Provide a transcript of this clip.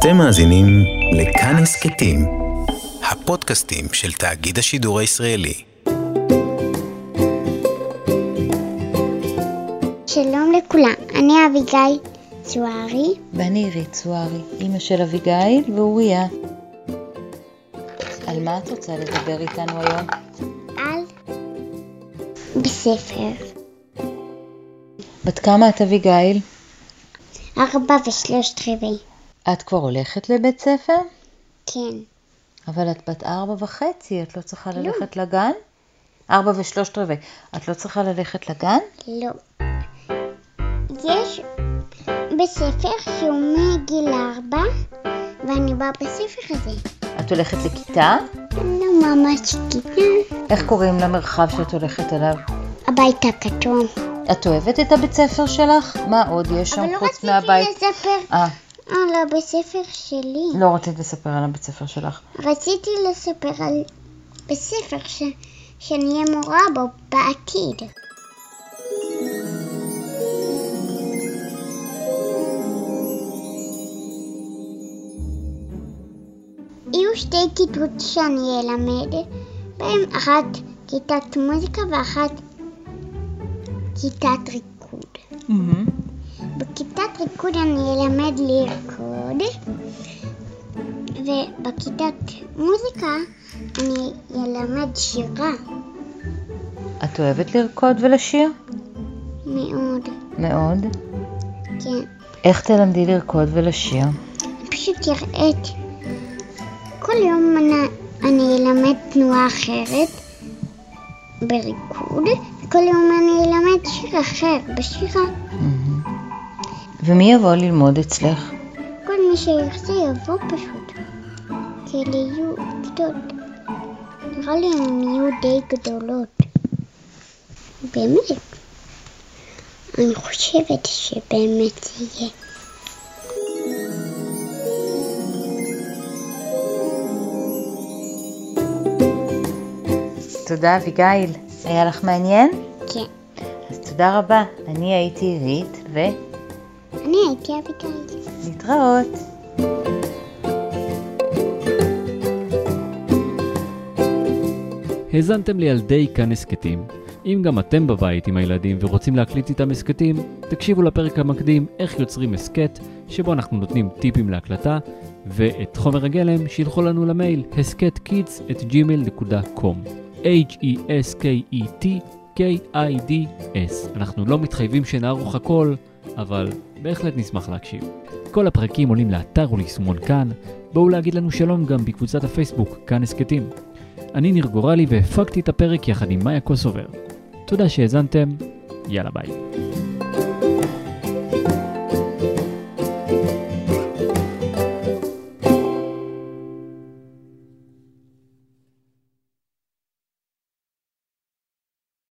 אתם מאזינים לכאן הסכתים, הפודקאסטים של תאגיד השידור הישראלי. שלום לכולם, אני אביגיל צוארי. ואני עירית צוארי, אימא של אביגיל ואוריה. על מה את רוצה לדבר איתנו היום? על בספר. בת כמה את אביגיל? ארבע ושלושת רבעי. את כבר הולכת לבית ספר? כן. אבל את בת ארבע וחצי, את לא צריכה לא. ללכת לגן? ארבע ושלושת רבעי. את לא צריכה ללכת לגן? לא. יש בספר שהוא מגיל ארבע, ואני באה בספר הזה. את הולכת לכיתה? לא ממש כיתה. איך קוראים למרחב שאת הולכת אליו? הבית הכתום. את אוהבת את הבית ספר שלך? מה עוד יש שם אבל לא חוץ רציתי מהבית? לספר אה, על הבית ספר שלי. לא רצית לספר על הבית ספר שלך. רציתי לספר על בית ספר ש... שאני אהיה מורה בו בעתיד. יהיו שתי כיתות שאני אלמד, בהם אחת כיתת מוזיקה ואחת כיתת ריקוד. בכיתת ריקוד אני אלמד לרקוד, ובכיתת מוזיקה אני אלמד שירה את אוהבת לרקוד ולשיר? מאוד, מאוד. כן. איך תלמדי לרקוד ולשיר? פשוט אראית. כל יום אני, אני אלמד תנועה אחרת בריקוד, וכל יום אני אלמד שיר אחר בשירה. ומי יבוא ללמוד אצלך? כל מי שירצה יבוא פשוט. כי אלה יהיו כיתות. נראה לי הן יהיו די גדולות. באמת. אני חושבת שבאמת זה יהיה. תודה אביגיל. היה לך מעניין? כן. אז תודה רבה. אני הייתי עירית, אני הייתי אביגיל. ולהתראות. האזנתם לילדי כאן הסכתים. אם גם אתם בבית עם הילדים ורוצים להקליט איתם הסכתים, תקשיבו לפרק המקדים איך יוצרים הסכת, שבו אנחנו נותנים טיפים להקלטה, ואת חומר הגלם שילחו לנו למייל הסכתkids את gmail.com H-E-S-K-E-T K-I-D-S אנחנו לא מתחייבים שנערוך הכל, אבל בהחלט נשמח להקשיב. כל הפרקים עולים לאתר וליישומון כאן, בואו להגיד לנו שלום גם בקבוצת הפייסבוק כאן הסכתים. אני ניר גורלי והפקתי את הפרק יחד עם מאיה קוסובר. תודה שהאזנתם, יאללה ביי.